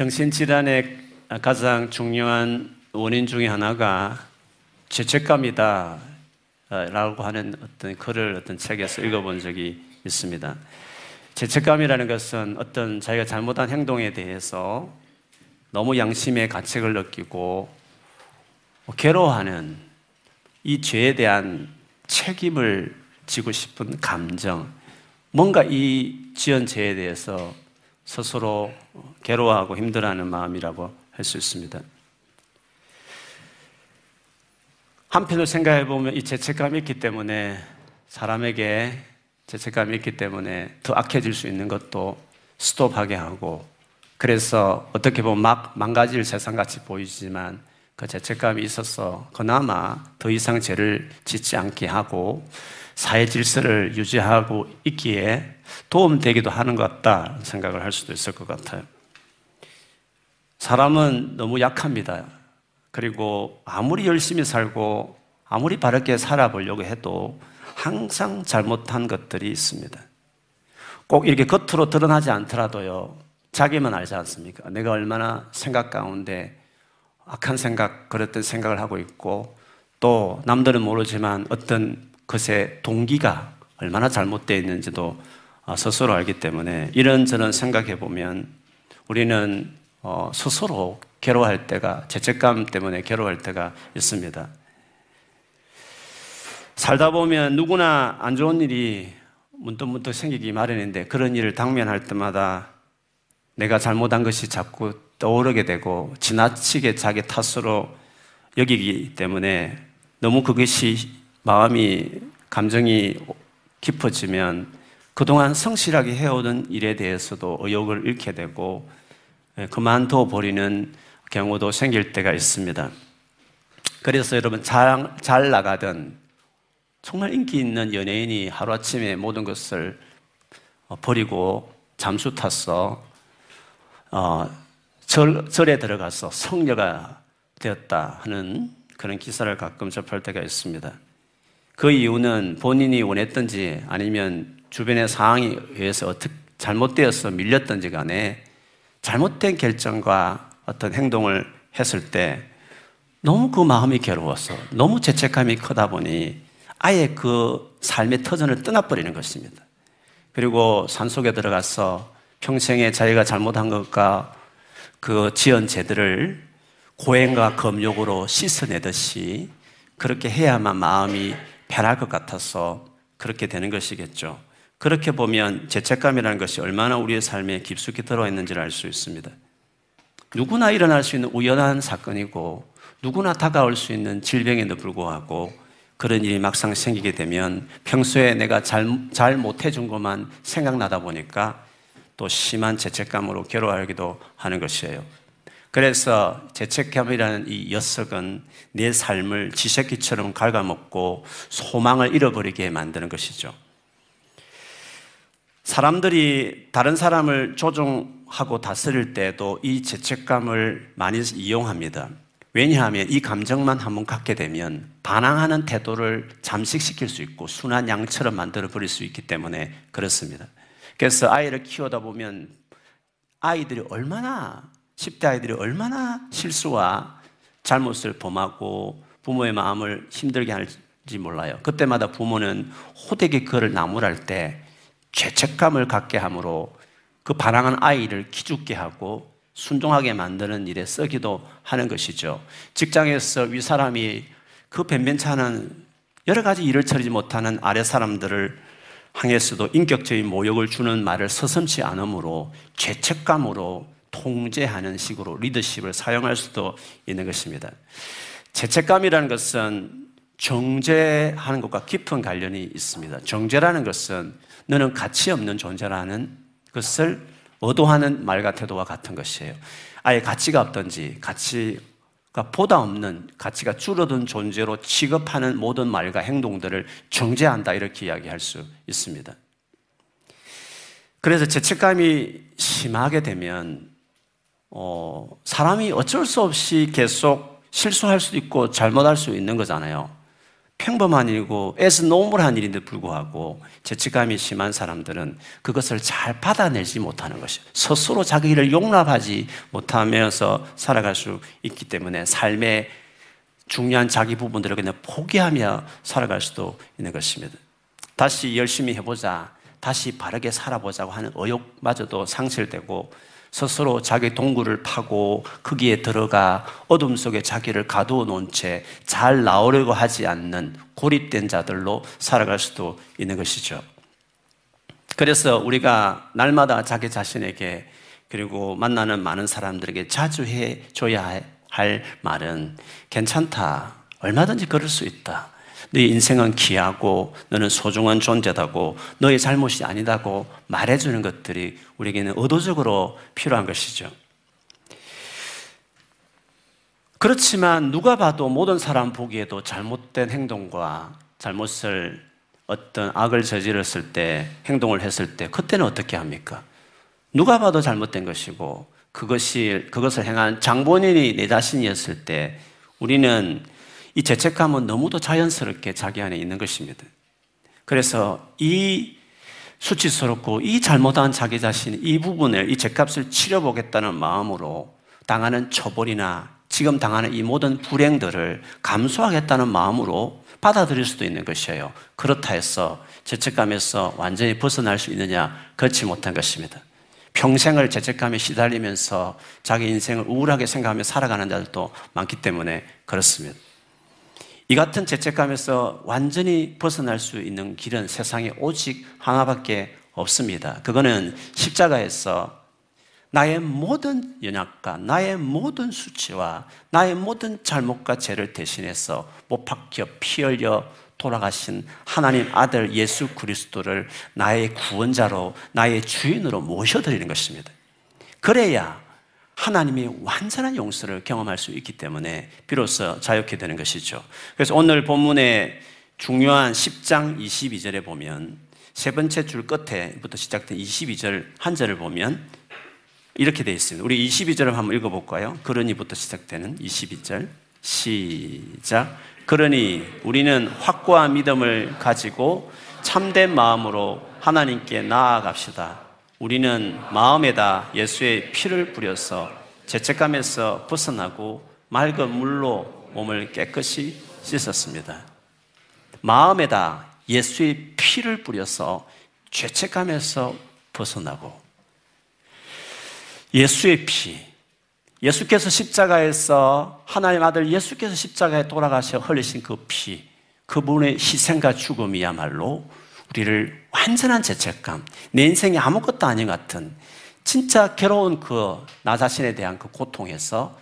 정신질환의 가장 중요한 원인 중의 하나가 죄책감이다. 라고 하는 어떤 글을 어떤 책에서 읽어본 적이 있습니다. 죄책감이라는 것은 어떤 자기가 잘못한 행동에 대해서 너무 양심의 가책을 느끼고 괴로워하는 이 죄에 대한 책임을 지고 싶은 감정, 뭔가 이 지은 죄에 대해서 스스로 괴로워하고 힘들어하는 마음이라고 할 수 있습니다. 한편으로 생각해 보면 이 죄책감이 있기 때문에 사람에게 죄책감이 있기 때문에 더 악해질 수 있는 것도 스톱하게 하고 그래서 어떻게 보면 막 망가질 세상같이 보이지만 그 죄책감이 있어서 그나마 더 이상 죄를 짓지 않게 하고 사회 질서를 유지하고 있기에 도움되기도 하는 것 같다 생각을 할 수도 있을 것 같아요. 사람은 너무 약합니다. 그리고 아무리 열심히 살고 아무리 바르게 살아보려고 해도 항상 잘못한 것들이 있습니다. 꼭 이렇게 겉으로 드러나지 않더라도요, 자기만 알지 않습니까? 내가 얼마나 생각 가운데 악한 생각, 그랬던 생각을 하고 있고, 또 남들은 모르지만 어떤 것의 동기가 얼마나 잘못되어 있는지도 어, 스스로 알기 때문에 이런저런 생각해 보면 우리는 어, 스스로 괴로워할 때가 죄책감 때문에 괴로워할 때가 있습니다. 살다 보면 누구나 안 좋은 일이 문득문득 생기기 마련인데 그런 일을 당면할 때마다 내가 잘못한 것이 자꾸 떠오르게 되고 지나치게 자기 탓으로 여기기 때문에 너무 그것이 마음이, 감정이 깊어지면 그동안 성실하게 해오던 일에 대해서도 의욕을 잃게 되고 예, 그만둬 버리는 경우도 생길 때가 있습니다. 그래서 여러분 잘, 잘 나가던 정말 인기 있는 연예인이 하루아침에 모든 것을 어, 버리고 잠수 탔어 어, 절, 절에 들어가서 성녀가 되었다 하는 그런 기사를 가끔 접할 때가 있습니다. 그 이유는 본인이 원했던지 아니면 주변의 상황에 의해서 어떻게 잘못되어서 밀렸던지 간에 잘못된 결정과 어떤 행동을 했을 때 너무 그 마음이 괴로워서 너무 죄책감이 크다 보니 아예 그 삶의 터전을 떠나버리는 것입니다. 그리고 산속에 들어가서 평생에 자기가 잘못한 것과 그 지은 죄들을 고행과 검욕으로 씻어내듯이 그렇게 해야만 마음이 편할 것 같아서 그렇게 되는 것이겠죠. 그렇게 보면 죄책감이라는 것이 얼마나 우리의 삶에 깊숙이 들어있는지를 알 수 있습니다. 누구나 일어날 수 있는 우연한 사건이고 누구나 다가올 수 있는 질병에도 불구하고 그런 일이 막상 생기게 되면 평소에 내가 잘, 잘 못해준 것만 생각나다 보니까 또 심한 죄책감으로 괴로워하기도 하는 것이에요. 그래서 죄책감이라는 이 엿석은 내 삶을 지새끼처럼 갉아먹고 소망을 잃어버리게 만드는 것이죠. 사람들이 다른 사람을 조종하고 다스릴 때도 이 죄책감을 많이 이용합니다. 왜냐하면 이 감정만 한번 갖게 되면 반항하는 태도를 잠식시킬 수 있고 순한 양처럼 만들어 버릴 수 있기 때문에 그렇습니다. 그래서 아이를 키우다 보면 아이들이 얼마나 10대 아이들이 얼마나 실수와 잘못을 범하고 부모의 마음을 힘들게 할지 몰라요. 그때마다 부모는 호되게 그를 나무랄 때 죄책감을 갖게 함으로 그 반항한 아이를 기죽게 하고 순종하게 만드는 일에 쓰기도 하는 것이죠. 직장에서 위 사람이 그 변변찮은 여러 가지 일을 처리지 못하는 아래 사람들을 향해서도 인격적인 모욕을 주는 말을 서슴지 않으므로 죄책감으로 통제하는 식으로 리더십을 사용할 수도 있는 것입니다. 죄책감이라는 것은 정죄하는 것과 깊은 관련이 있습니다. 정죄라는 것은 너는 가치 없는 존재라는 것을 의도하는 말과 태도와 같은 것이에요. 아예 가치가 없든지 가치 가 보다 없는 가치가 줄어든 존재로 취급하는 모든 말과 행동들을 정죄한다 이렇게 이야기할 수 있습니다. 그래서 죄책감이 심하게 되면 어, 사람이 어쩔 수 없이 계속 실수할 수도 있고 잘못할 수 있는 거잖아요. 평범한 일이고 애써 normal한 일인데 불구하고 죄책감이 심한 사람들은 그것을 잘 받아내지 못하는 것이요. 스스로 자기를 용납하지 못하면서 살아갈 수 있기 때문에 삶의 중요한 자기 부분들을 그냥 포기하며 살아갈 수도 있는 것입니다. 다시 열심히 해보자. 다시 바르게 살아보자고 하는 의욕마저도 상실되고 스스로 자기 동굴을 파고 거기에 들어가 어둠 속에 자기를 가두어 놓은 채 잘 나오려고 하지 않는 고립된 자들로 살아갈 수도 있는 것이죠. 그래서 우리가 날마다 자기 자신에게 그리고 만나는 많은 사람들에게 자주 해 줘야 할 말은 괜찮다. 얼마든지 그럴 수 있다. 네 인생은 귀하고 너는 소중한 존재다고 너의 잘못이 아니다고 말해주는 것들이 우리에게는 의도적으로 필요한 것이죠. 그렇지만 누가 봐도 모든 사람 보기에도 잘못된 행동과 잘못을 어떤 악을 저질렀을 때 행동을 했을 때 그때는 어떻게 합니까? 누가 봐도 잘못된 것이고 그것이 그것을 행한 장본인이 내 자신이었을 때 우리는 이 죄책감은 너무도 자연스럽게 자기 안에 있는 것입니다. 그래서 이 수치스럽고 이 잘못한 자기 자신 이 부분을 이 죄값을 치러보겠다는 마음으로 당하는 처벌이나 지금 당하는 이 모든 불행들을 감수하겠다는 마음으로 받아들일 수도 있는 것이에요. 그렇다 해서 죄책감에서 완전히 벗어날 수 있느냐? 그렇지 못한 것입니다. 평생을 죄책감에 시달리면서 자기 인생을 우울하게 생각하며 살아가는 자들도 많기 때문에 그렇습니다. 이 같은 죄책감에서 완전히 벗어날 수 있는 길은 세상에 오직 하나밖에 없습니다. 그거는 십자가에서 나의 모든 연약과 나의 모든 수치와 나의 모든 잘못과 죄를 대신해서 못 박혀 피 흘려 돌아가신 하나님 아들 예수 그리스도를 나의 구원자로 나의 주인으로 모셔드리는 것입니다. 그래야 하나님이 완전한 용서를 경험할 수 있기 때문에 비로소 자유케 되는 것이죠. 그래서 오늘 본문의 중요한 10장 22절에 보면 세 번째 줄 끝에부터 시작된 22절 한 절을 보면 이렇게 되어 있습니다. 우리 22절을 한번 읽어볼까요? 그러니부터 시작되는 22절 시작 그러니 우리는 확고한 믿음을 가지고 참된 마음으로 하나님께 나아갑시다. 우리는 마음에다 예수의 피를 뿌려서 죄책감에서 벗어나고 맑은 물로 몸을 깨끗이 씻었습니다. 마음에다 예수의 피를 뿌려서 죄책감에서 벗어나고 예수의 피, 예수께서 십자가에서 하나님 아들 예수께서 십자가에 돌아가셔 흘리신 그 피, 그분의 희생과 죽음이야말로 우리를 완전한 죄책감, 내 인생이 아무것도 아닌 같은 진짜 괴로운 그 나 자신에 대한 그 고통에서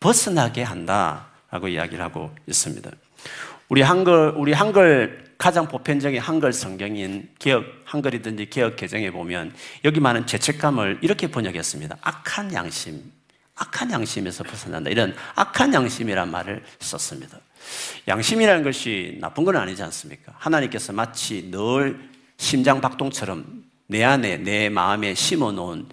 벗어나게 한다라고 이야기를 하고 있습니다. 우리 한글, 우리 한글 가장 보편적인 한글 성경인 개혁, 한글이든지 개혁 개정에 보면 여기 많은 죄책감을 이렇게 번역했습니다. 악한 양심, 악한 양심에서 벗어난다. 이런 악한 양심이란 말을 썼습니다. 양심이라는 것이 나쁜 건 아니지 않습니까? 하나님께서 마치 늘 심장 박동처럼 내 안에, 내 마음에 심어 놓은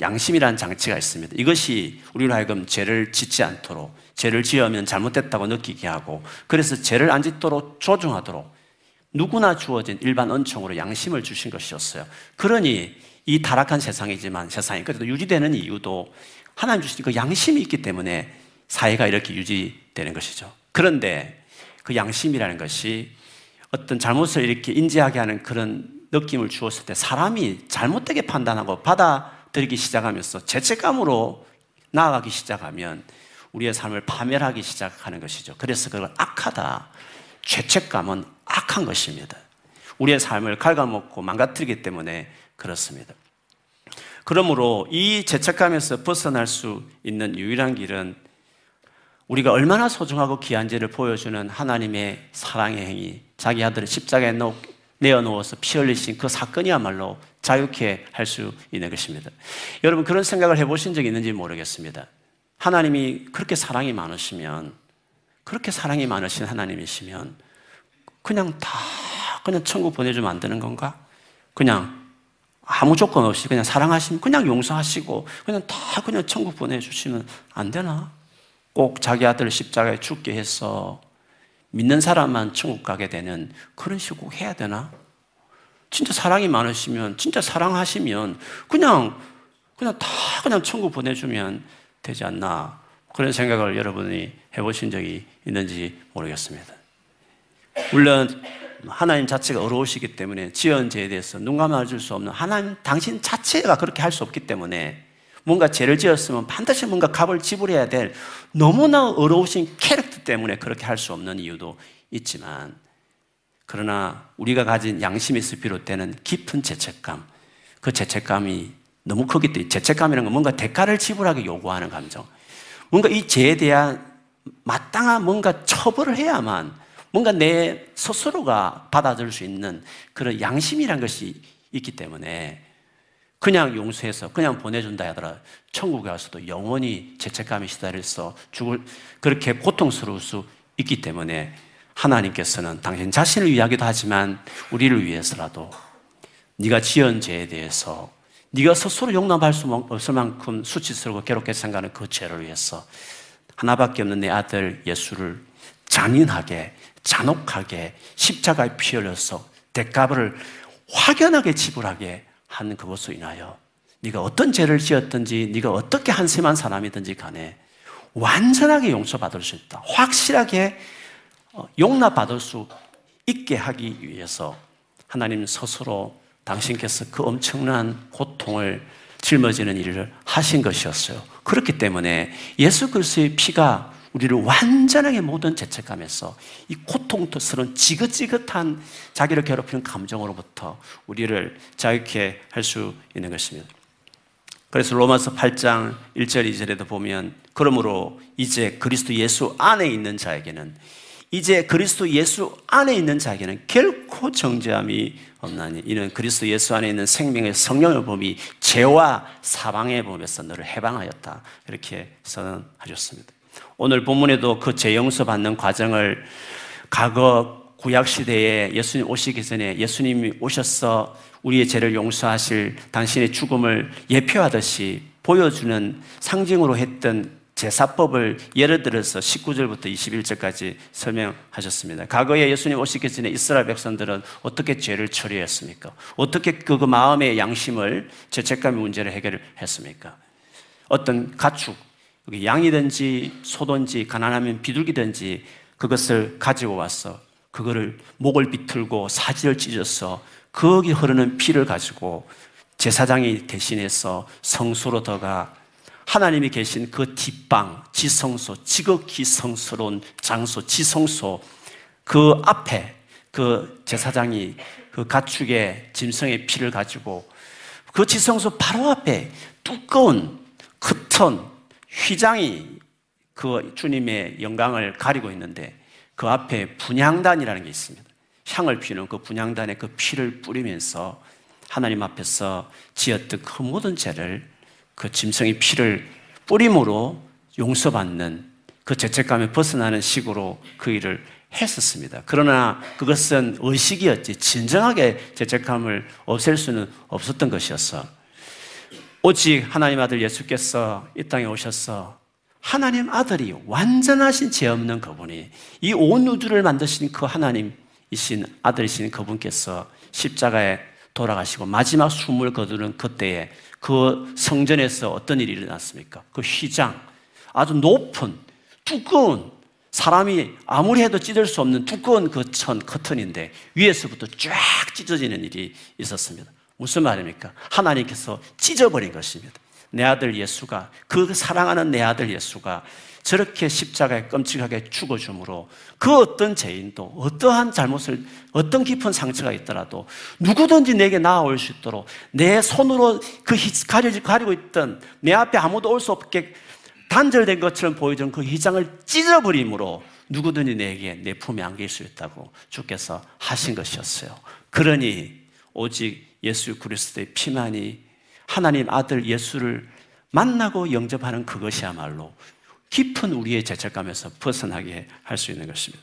양심이라는 장치가 있습니다. 이것이 우리로 하여금 죄를 짓지 않도록, 죄를 지으면 잘못됐다고 느끼게 하고, 그래서 죄를 안 짓도록 조종하도록 누구나 주어진 일반 은총으로 양심을 주신 것이었어요. 그러니 이 타락한 세상이지만 세상이 그래도 유지되는 이유도 하나님 주신 그 양심이 있기 때문에 사회가 이렇게 유지되는 것이죠. 그런데 그 양심이라는 것이 어떤 잘못을 이렇게 인지하게 하는 그런 느낌을 주었을 때 사람이 잘못되게 판단하고 받아들이기 시작하면서 죄책감으로 나아가기 시작하면 우리의 삶을 파멸하기 시작하는 것이죠. 그래서 그걸 악하다. 죄책감은 악한 것입니다. 우리의 삶을 갉아먹고 망가뜨리기 때문에 그렇습니다. 그러므로 이 죄책감에서 벗어날 수 있는 유일한 길은 우리가 얼마나 소중하고 귀한지를 보여주는 하나님의 사랑의 행위, 자기 아들을 십자가에 내어놓아서 피 흘리신 그 사건이야말로 자유케 할 수 있는 것입니다. 여러분 그런 생각을 해보신 적 있는지 모르겠습니다. 하나님이 그렇게 사랑이 많으시면, 그렇게 사랑이 많으신 하나님이시면, 그냥 다 그냥 천국 보내주면 안 되는 건가? 그냥 아무 조건 없이 그냥 사랑하시면 그냥 용서하시고 그냥 다 그냥 천국 보내주시면 안 되나? 꼭 자기 아들 십자가에 죽게 해서 믿는 사람만 천국 가게 되는 그런 식으로 해야 되나? 진짜 사랑이 많으시면, 진짜 사랑하시면, 그냥, 그냥 다 그냥 천국 보내주면 되지 않나. 그런 생각을 여러분이 해보신 적이 있는지 모르겠습니다. 물론, 하나님 자체가 어려우시기 때문에 지은 죄에 대해서 눈 감아줄 수 없는 하나님 당신 자체가 그렇게 할 수 없기 때문에 뭔가 죄를 지었으면 반드시 뭔가 값을 지불해야 될 너무나 어려우신 캐릭터 때문에 그렇게 할 수 없는 이유도 있지만 그러나 우리가 가진 양심에서 비롯되는 깊은 죄책감 그 죄책감이 너무 크기 때문에 죄책감이라는 건 뭔가 대가를 지불하게 요구하는 감정 뭔가 이 죄에 대한 마땅한 뭔가 처벌을 해야만 뭔가 내 스스로가 받아들일 수 있는 그런 양심이란 것이 있기 때문에 그냥 용서해서 그냥 보내준다 하더라. 천국에 가서도 영원히 죄책감에 시달려서 죽을 그렇게 고통스러울 수 있기 때문에 하나님께서는 당신 자신을 위하기도 하지만 우리를 위해서라도 네가 지은 죄에 대해서 네가 스스로 용납할 수 없을 만큼 수치스럽고 괴롭게 생각하는 그 죄를 위해서 하나밖에 없는 내 아들 예수를 잔인하게 잔혹하게 십자가에 피 흘려서 대가를 확연하게 지불하게 한 그것으로 인하여 네가 어떤 죄를 지었든지 네가 어떻게 한심한 사람이든지 간에 완전하게 용서받을 수 있다. 확실하게 어, 용납받을 수 있게 하기 위해서 하나님 스스로 당신께서 그 엄청난 고통을 짊어지는 일을 하신 것이었어요. 그렇기 때문에 예수 그리스도의 피가 우리를 완전하게 모든 죄책감에서 이 고통스러운 지긋지긋한 자기를 괴롭히는 감정으로부터 우리를 자유케 할 수 있는 것입니다. 그래서 로마서 8장 1절 2절에도 보면 그러므로 이제 그리스도 예수 안에 있는 자에게는 이제 그리스도 예수 안에 있는 자에게는 결코 정죄함이 없나니 이는 그리스도 예수 안에 있는 생명의 성령의 법이 죄와 사방의 법에서 너를 해방하였다 이렇게 선언하셨습니다. 오늘 본문에도 그 재용서 받는 과정을 과거 구약 시대에 예수님 오시기 전에 예수님이 오셔서 우리의 죄를 용서하실 당신의 죽음을 예표하듯이 보여주는 상징으로 했던 제사법을 예를 들어서 19절부터 21절까지 설명하셨습니다. 과거에 예수님 오시기 전에 이스라엘 백성들은 어떻게 죄를 처리했습니까? 어떻게 그 마음의 양심을 죄책감의 문제를 해결했습니까? 어떤 가축, 양이든지 소든지 가난하면 비둘기든지 그것을 가지고 와서 그거를 목을 비틀고 사지를 찢어서 거기 흐르는 피를 가지고 제사장이 대신해서 성소로 들어가 하나님이 계신 그 뒷방, 지성소, 지극히 성스러운 장소, 지성소 그 앞에 그 제사장이 그 가축의 짐승의 피를 가지고 그 지성소 바로 앞에 두꺼운 크턴 휘장이 그 주님의 영광을 가리고 있는데 그 앞에 분향단이라는 게 있습니다. 향을 피우는 그 분향단에 그 피를 뿌리면서 하나님 앞에서 지었던 그 모든 죄를 그 짐승의 피를 뿌림으로 용서받는 그 죄책감에 벗어나는 식으로 그 일을 했었습니다. 그러나 그것은 의식이었지 진정하게 죄책감을 없앨 수는 없었던 것이었어. 오직 하나님 아들 예수께서 이 땅에 오셔서 하나님 아들이 완전하신 죄 없는 그분이 이 온 우주를 만드신 그 하나님이신 아들이신 그분께서 십자가에 돌아가시고 마지막 숨을 거두는 그때에 그 성전에서 어떤 일이 일어났습니까? 그 휘장 아주 높은 두꺼운 사람이 아무리 해도 찢을 수 없는 두꺼운 그 천 커튼인데 위에서부터 쫙 찢어지는 일이 있었습니다. 무슨 말입니까? 하나님께서 찢어버린 것입니다. 내 아들 예수가 그 사랑하는 내 아들 예수가 저렇게 십자가에 끔찍하게 죽어줌으로 그 어떤 죄인도 어떠한 잘못을 어떤 깊은 상처가 있더라도 누구든지 내게 나아올 수 있도록 내 손으로 그 가리고 있던 내 앞에 아무도 올 수 없게 단절된 것처럼 보이던 그 희장을 찢어버림으로 누구든지 내게 내 품에 안길 수 있다고 주께서 하신 것이었어요. 그러니 오직 예수 그리스도의 피만이 하나님 아들 예수를 만나고 영접하는 그것이야말로 깊은 우리의 죄책감에서 벗어나게 할 수 있는 것입니다.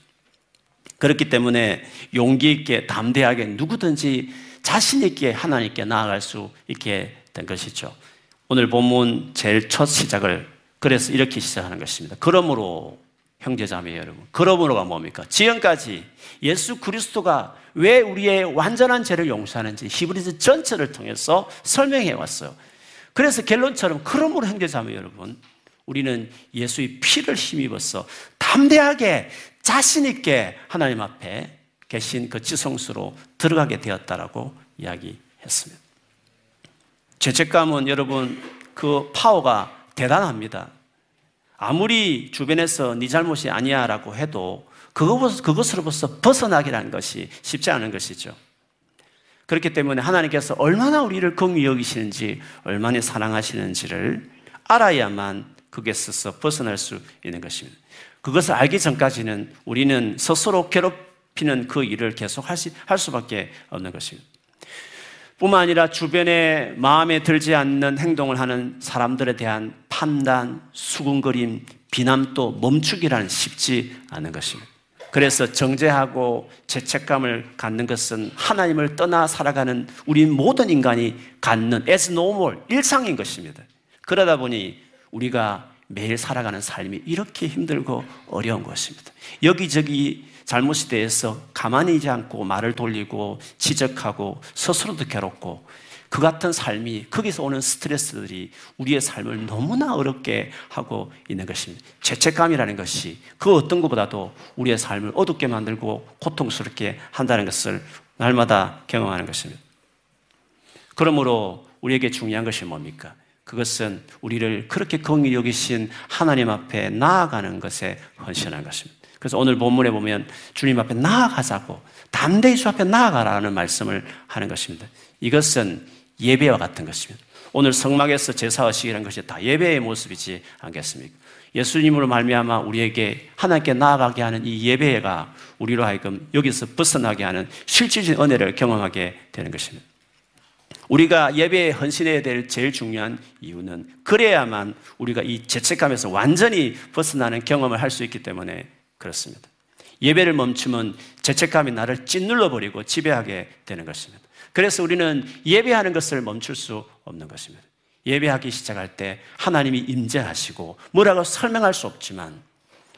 그렇기 때문에 용기 있게 담대하게 누구든지 자신 있게 하나님께 나아갈 수 있게 된 것이죠. 오늘 본문 제일 첫 시작을 그래서 이렇게 시작하는 것입니다. 그러므로 형제자매 여러분. 그러므로가 뭡니까? 지금까지 예수 그리스도가 왜 우리의 완전한 죄를 용서하는지 히브리서 전체를 통해서 설명해 왔어요. 그래서 결론처럼 그러므로 형제자매 여러분, 우리는 예수의 피를 힘입어서 담대하게 자신 있게 하나님 앞에 계신 그 지성수로 들어가게 되었다라고 이야기했습니다. 죄책감은 여러분 그 파워가 대단합니다. 아무리 주변에서 네 잘못이 아니야라고 해도 그것으로부터 벗어나기라는 것이 쉽지 않은 것이죠. 그렇기 때문에 하나님께서 얼마나 우리를 긍휼히 여기시는지, 얼마나 사랑하시는지를 알아야만 그게서 벗어날 수 있는 것입니다. 그것을 알기 전까지는 우리는 스스로 괴롭히는 그 일을 계속 할 수밖에 없는 것입니다. 뿐만 아니라 주변에 마음에 들지 않는 행동을 하는 사람들에 대한 판단, 수군거림, 비난도 멈추기란 쉽지 않은 것입니다. 그래서 정죄하고 죄책감을 갖는 것은 하나님을 떠나 살아가는 우리 모든 인간이 갖는 as normal, 일상인 것입니다. 그러다 보니 우리가 매일 살아가는 삶이 이렇게 힘들고 어려운 것입니다. 여기저기 잘못에 대해서 가만히 있지 않고 말을 돌리고 지적하고 스스로도 괴롭고 그 같은 삶이 거기서 오는 스트레스들이 우리의 삶을 너무나 어렵게 하고 있는 것입니다. 죄책감이라는 것이 그 어떤 것보다도 우리의 삶을 어둡게 만들고 고통스럽게 한다는 것을 날마다 경험하는 것입니다. 그러므로 우리에게 중요한 것이 뭡니까? 그것은 우리를 그렇게 긍휼히 여기신 하나님 앞에 나아가는 것에 헌신한 것입니다. 그래서 오늘 본문에 보면 주님 앞에 나아가자고 담대히 주 앞에 나아가라는 말씀을 하는 것입니다. 이것은 예배와 같은 것입니다. 오늘 성막에서 제사하시기라는 것이 다 예배의 모습이지 않겠습니까? 예수님으로 말미암아 우리에게 하나님께 나아가게 하는 이 예배가 우리로 하여금 여기서 벗어나게 하는 실질적인 은혜를 경험하게 되는 것입니다. 우리가 예배에 헌신해야 될 제일 중요한 이유는 그래야만 우리가 이 죄책감에서 완전히 벗어나는 경험을 할 수 있기 때문에 그렇습니다. 예배를 멈추면 죄책감이 나를 짓눌러 버리고 지배하게 되는 것입니다. 그래서 우리는 예배하는 것을 멈출 수 없는 것입니다. 예배하기 시작할 때 하나님이 임재하시고 뭐라고 설명할 수 없지만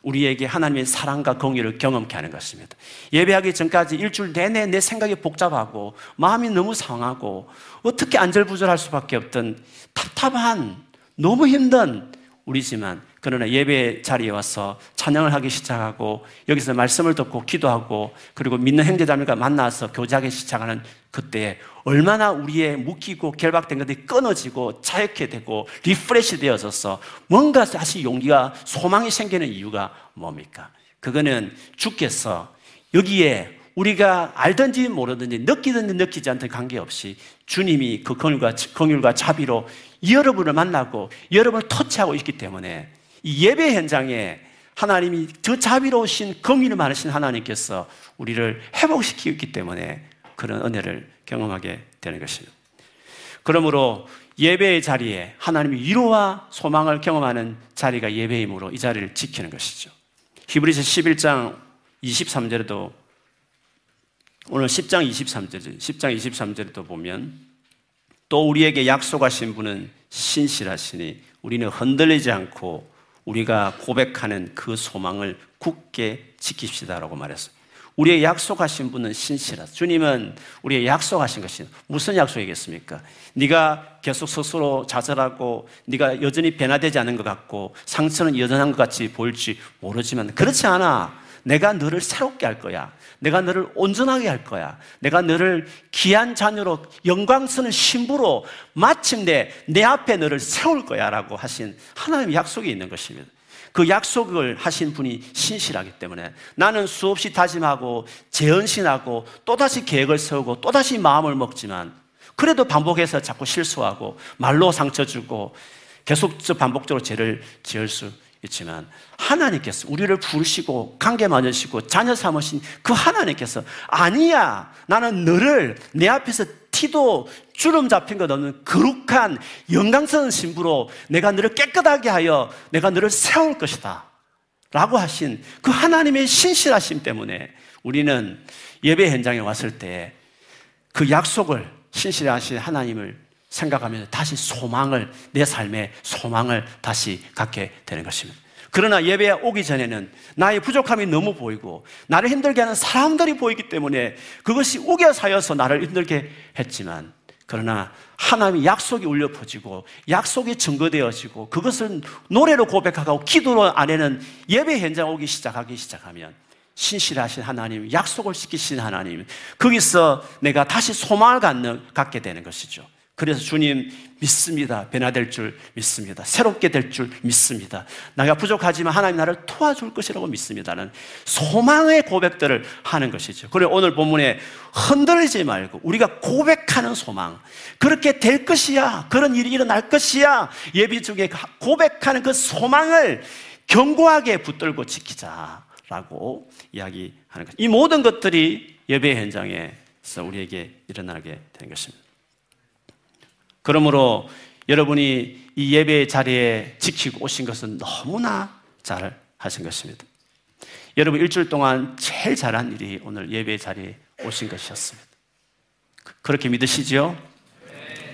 우리에게 하나님의 사랑과 공의를 경험케 하는 것입니다. 예배하기 전까지 일주일 내내 내 생각이 복잡하고 마음이 너무 상하고 어떻게 안절부절할 수밖에 없던 답답한 너무 힘든 우리지만 그러나 예배 자리에 와서 찬양을 하기 시작하고 여기서 말씀을 듣고 기도하고 그리고 믿는 형제자매가 만나서 교제하기 시작하는 그때에 얼마나 우리의 묶이고 결박된 것들이 끊어지고 자유케 되고 refresh 되어져서 뭔가 다시 용기가 소망이 생기는 이유가 뭡니까? 그거는 주께서 여기에 우리가 알든지 모르든지 느끼든지 느끼지 않든 관계없이 주님이 그 긍휼과 자비로 여러분을 만나고 여러분을 터치하고 있기 때문에 이 예배 현장에 하나님이 저 자비로우신 긍휼이 많으신 하나님께서 우리를 회복시키고 있기 때문에 그런 은혜를 경험하게 되는 것입니다. 그러므로 예배의 자리에 하나님의 위로와 소망을 경험하는 자리가 예배이므로 이 자리를 지키는 것이죠. 히브리서 11장 23절에도 오늘 10장 23절, 10장 23절에도 보면 또 우리에게 약속하신 분은 신실하시니 우리는 흔들리지 않고 우리가 고백하는 그 소망을 굳게 지킵시다라고 말했어요. 우리의 약속하신 분은 신실하다. 주님은 우리의 약속하신 것이 무슨 약속이겠습니까? 네가 계속 스스로 좌절하고 네가 여전히 변화되지 않은 것 같고 상처는 여전한 것 같이 보일지 모르지만 그렇지 않아. 내가 너를 새롭게 할 거야. 내가 너를 온전하게 할 거야. 내가 너를 귀한 자녀로 영광스러운 신부로 마침내 내 앞에 너를 세울 거야. 라고 하신 하나님의 약속이 있는 것입니다. 그 약속을 하신 분이 신실하기 때문에 나는 수없이 다짐하고 재헌신하고 또다시 계획을 세우고 또다시 마음을 먹지만 그래도 반복해서 자꾸 실수하고 말로 상처 주고 계속 반복적으로 죄를 지을 수 있지만 하나님께서 우리를 부르시고 관계 맺으시고 자녀 삼으신 그 하나님께서 아니야 나는 너를 내 앞에서 티도 주름 잡힌 것 없는 거룩한 영광스러운 신부로 내가 너를 깨끗하게 하여 내가 너를 세울 것이다 라고 하신 그 하나님의 신실하심 때문에 우리는 예배 현장에 왔을 때 그 약속을 신실하신 하나님을 생각하면서 다시 소망을, 내 삶에 소망을 다시 갖게 되는 것입니다. 그러나 예배에 오기 전에는 나의 부족함이 너무 보이고 나를 힘들게 하는 사람들이 보이기 때문에 그것이 우겨사여서 나를 힘들게 했지만 그러나 하나님의 약속이 울려 퍼지고 약속이 증거되어지고 그것을 노래로 고백하고 기도로 안에는 예배 현장 오기 시작하기 시작하면 신실하신 하나님, 약속을 지키신 하나님, 거기서 내가 다시 소망을 갖는, 갖게 되는 것이죠. 그래서 주님 믿습니다. 변화될 줄 믿습니다. 새롭게 될 줄 믿습니다. 내가 부족하지만 하나님 나를 도와줄 것이라고 믿습니다는 소망의 고백들을 하는 것이죠. 그리고 오늘 본문에 흔들리지 말고 우리가 고백하는 소망. 그렇게 될 것이야. 그런 일이 일어날 것이야. 예비 중에 고백하는 그 소망을 견고하게 붙들고 지키자라고 이야기하는 것. 이 모든 것들이 예배 현장에서 우리에게 일어나게 되는 것입니다. 그러므로 여러분이 이 예배 자리에 지키고 오신 것은 너무나 잘 하신 것입니다. 여러분 일주일 동안 제일 잘한 일이 오늘 예배 자리에 오신 것이었습니다. 그렇게 믿으시죠?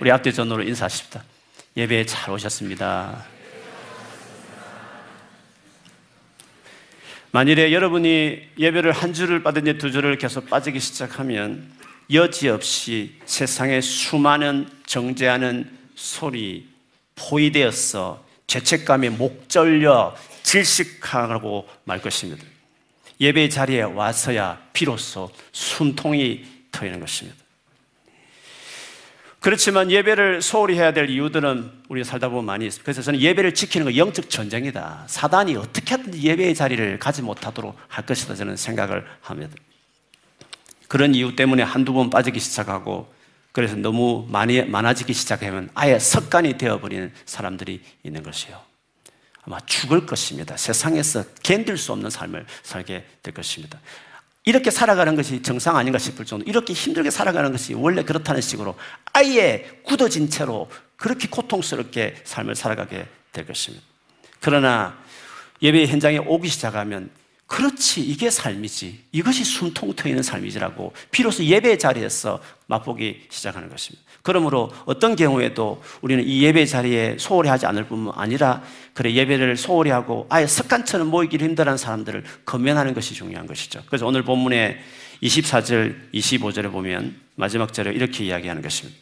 우리 앞뒤 전으로 인사하십시다. 예배에 잘 오셨습니다. 만일에 여러분이 예배를 한 주를 빠든지 두 주를 계속 빠지기 시작하면 여지없이 세상의 수많은 정죄하는 소리 포위되어서 죄책감에 목 절려 질식하고 말 것입니다. 예배 자리에 와서야 비로소 숨통이 트이는 것입니다. 그렇지만 예배를 소홀히 해야 될 이유들은 우리가 살다 보면 많이 있습니다. 그래서 저는 예배를 지키는 건 영적 전쟁이다. 사단이 어떻게든 예배의 자리를 가지 못하도록 할 것이다. 저는 생각을 합니다. 그런 이유 때문에 한두 번 빠지기 시작하고 그래서 너무 많이 많아지기 시작하면 아예 습관이 되어버리는 사람들이 있는 것이요. 아마 죽을 것입니다. 세상에서 견딜 수 없는 삶을 살게 될 것입니다. 이렇게 살아가는 것이 정상 아닌가 싶을 정도 이렇게 힘들게 살아가는 것이 원래 그렇다는 식으로 아예 굳어진 채로 그렇게 고통스럽게 삶을 살아가게 될 것입니다. 그러나 예배 현장에 오기 시작하면 그렇지, 이게 삶이지. 이것이 숨통 트이는 삶이지라고 비로소 예배 자리에서 맛보기 시작하는 것입니다. 그러므로 어떤 경우에도 우리는 이 예배 자리에 소홀히 하지 않을 뿐만 아니라 그래 예배를 소홀히 하고 아예 습관처럼 모이기를 힘들어하는 사람들을 건면하는 것이 중요한 것이죠. 그래서 오늘 본문에 24절, 25절에 보면 마지막 절에 이렇게 이야기하는 것입니다.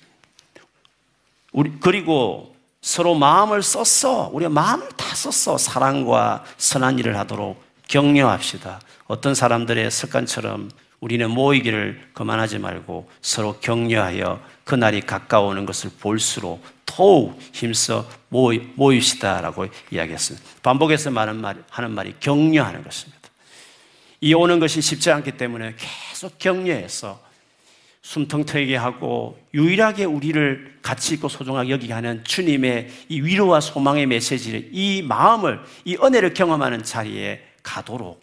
우리, 그리고 서로 마음을 썼어. 우리가 마음을 다 썼어. 사랑과 선한 일을 하도록 격려합시다. 어떤 사람들의 습관처럼 우리는 모이기를 그만하지 말고 서로 격려하여 그날이 가까워오는 것을 볼수록 더욱 힘써 모이, 모입시다라고 이야기했습니다. 반복해서 말하는, 말, 하는 말이 격려하는 것입니다. 이 오는 것이 쉽지 않기 때문에 계속 격려해서 숨통 트이게 하고 유일하게 우리를 가치 있고 소중하게 여기게 하는 주님의 이 위로와 소망의 메시지를 이 마음을 이 은혜를 경험하는 자리에 가도록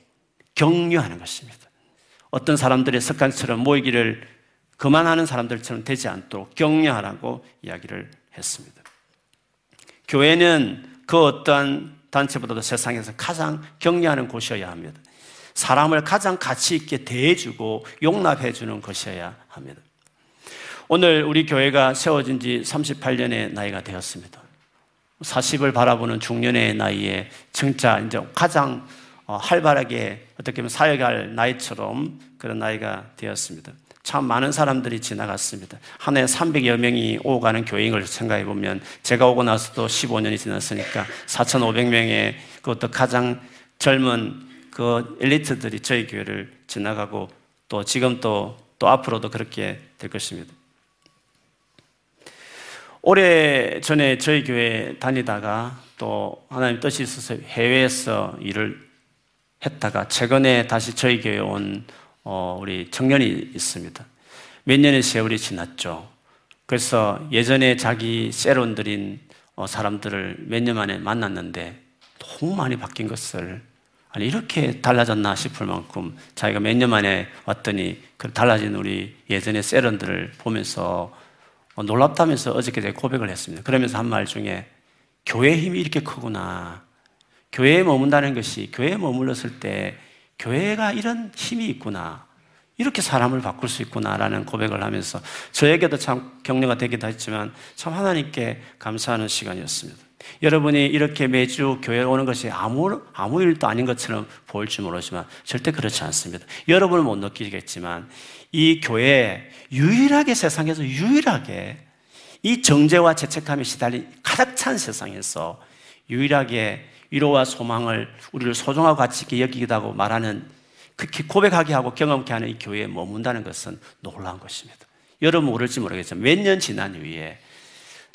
격려하는 것입니다. 어떤 사람들의 습관처럼 모이기를 그만하는 사람들처럼 되지 않도록 격려하라고 이야기를 했습니다. 교회는 그 어떠한 단체보다도 세상에서 가장 격려하는 곳이어야 합니다. 사람을 가장 가치 있게 대해주고 용납해주는 것이어야 합니다. 오늘 우리 교회가 세워진 지 38년의 나이가 되었습니다. 40을 바라보는 중년의 나이에 진짜 이제 가장 어, 활발하게 어떻게 보면 사역할 나이처럼 그런 나이가 되었습니다. 참 많은 사람들이 지나갔습니다. 한해 300여 명이 오가는 교인을 생각해 보면 제가 오고 나서도 15년이 지났으니까 4,500명의 그것도 가장 젊은 그 엘리트들이 저희 교회를 지나가고 또 지금 또, 또 앞으로도 그렇게 될 것입니다. 오래 전에 저희 교회 다니다가 또 하나님 뜻이 있어서 해외에서 일을 했다가 최근에 다시 저희 교회에 온 어, 우리 청년이 있습니다. 몇 년의 세월이 지났죠. 그래서 예전에 자기 세론들인 어, 사람들을 몇 년 만에 만났는데 너무 많이 바뀐 것을 아니 이렇게 달라졌나 싶을 만큼 자기가 몇 년 만에 왔더니 그 달라진 우리 예전의 세런들을 보면서 어, 놀랍다면서 어저께 고백을 했습니다. 그러면서 한 말 중에 교회 힘이 이렇게 크구나. 교회에 머문다는 것이 교회에 머물렀을 때 교회가 이런 힘이 있구나. 이렇게 사람을 바꿀 수 있구나라는 고백을 하면서 저에게도 참 격려가 되기도 했지만 참 하나님께 감사하는 시간이었습니다. 여러분이 이렇게 매주 교회에 오는 것이 아무, 아무 일도 아닌 것처럼 보일지 모르지만 절대 그렇지 않습니다. 여러분은 못 느끼겠지만 이 교회 유일하게 세상에서 유일하게 이 정죄와 죄책감에 시달린 가득 찬 세상에서 유일하게 위로와 소망을 우리를 소중하고 가치 있게 여기기도 하고 말하는 그렇게 고백하게 하고 경험케 하는 이 교회에 머문다는 것은 놀라운 것입니다. 여러분 모를지 모르겠지만 몇 년 지난 후에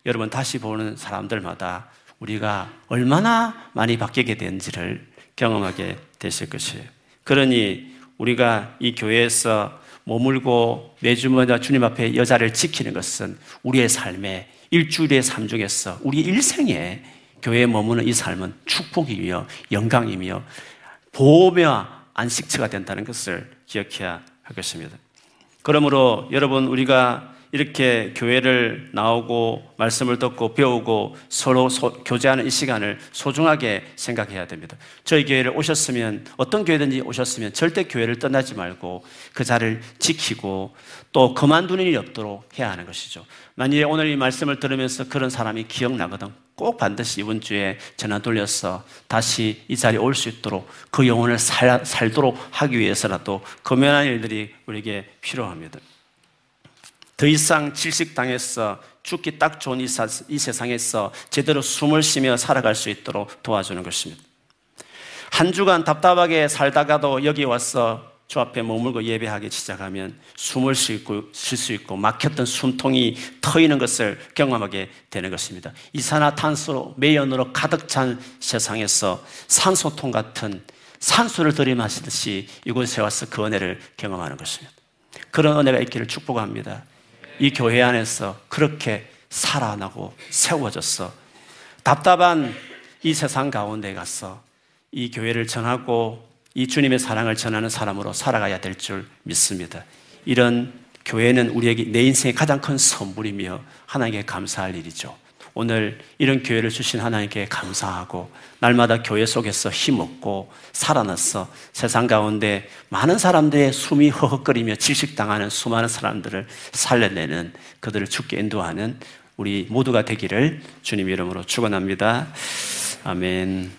여러분 다시 보는 사람들마다 우리가 얼마나 많이 바뀌게 된지를 경험하게 되실 것이에요. 그러니 우리가 이 교회에서 머물고 매주마다 주님 앞에 여자를 지키는 것은 우리의 삶의 일주일의 삶 중에서 우리 일생에 교회에 머무는 이 삶은 축복이며 영광이며 보호며 안식처가 된다는 것을 기억해야 하겠습니다. 그러므로 여러분 우리가 이렇게 교회를 나오고 말씀을 듣고 배우고 서로 소, 교제하는 이 시간을 소중하게 생각해야 됩니다. 저희 교회를 오셨으면 어떤 교회든지 오셨으면 절대 교회를 떠나지 말고 그 자를 지키고 또 그만두는 일이 없도록 해야 하는 것이죠. 만일에 오늘 이 말씀을 들으면서 그런 사람이 기억나거든. 꼭 반드시 이번 주에 전화 돌려서 다시 이 자리에 올 수 있도록 그 영혼을 살, 살도록 하기 위해서라도 금연한 일들이 우리에게 필요합니다. 더 이상 질식당해서 죽기 딱 좋은 이, 사, 이 세상에서 제대로 숨을 쉬며 살아갈 수 있도록 도와주는 것입니다. 한 주간 답답하게 살다가도 여기 와서 주 앞에 머물고 예배하기 시작하면 숨을 쉴 수 있고 막혔던 숨통이 터이는 것을 경험하게 되는 것입니다. 이산화탄소 매연으로 가득 찬 세상에서 산소통 같은 산소를 들이마시듯이 이곳에 와서 그 은혜를 경험하는 것입니다. 그런 은혜가 있기를 축복합니다. 이 교회 안에서 그렇게 살아나고 세워졌어. 답답한 이 세상 가운데 가서 이 교회를 전하고 이 주님의 사랑을 전하는 사람으로 살아가야 될 줄 믿습니다. 이런 교회는 우리에게 내 인생의 가장 큰 선물이며 하나님께 감사할 일이죠. 오늘 이런 교회를 주신 하나님께 감사하고 날마다 교회 속에서 힘없고 살아났어 세상 가운데 많은 사람들의 숨이 허헉거리며 질식당하는 수많은 사람들을 살려내는 그들을 죽게 인도하는 우리 모두가 되기를 주님 이름으로 축원합니다. 아멘.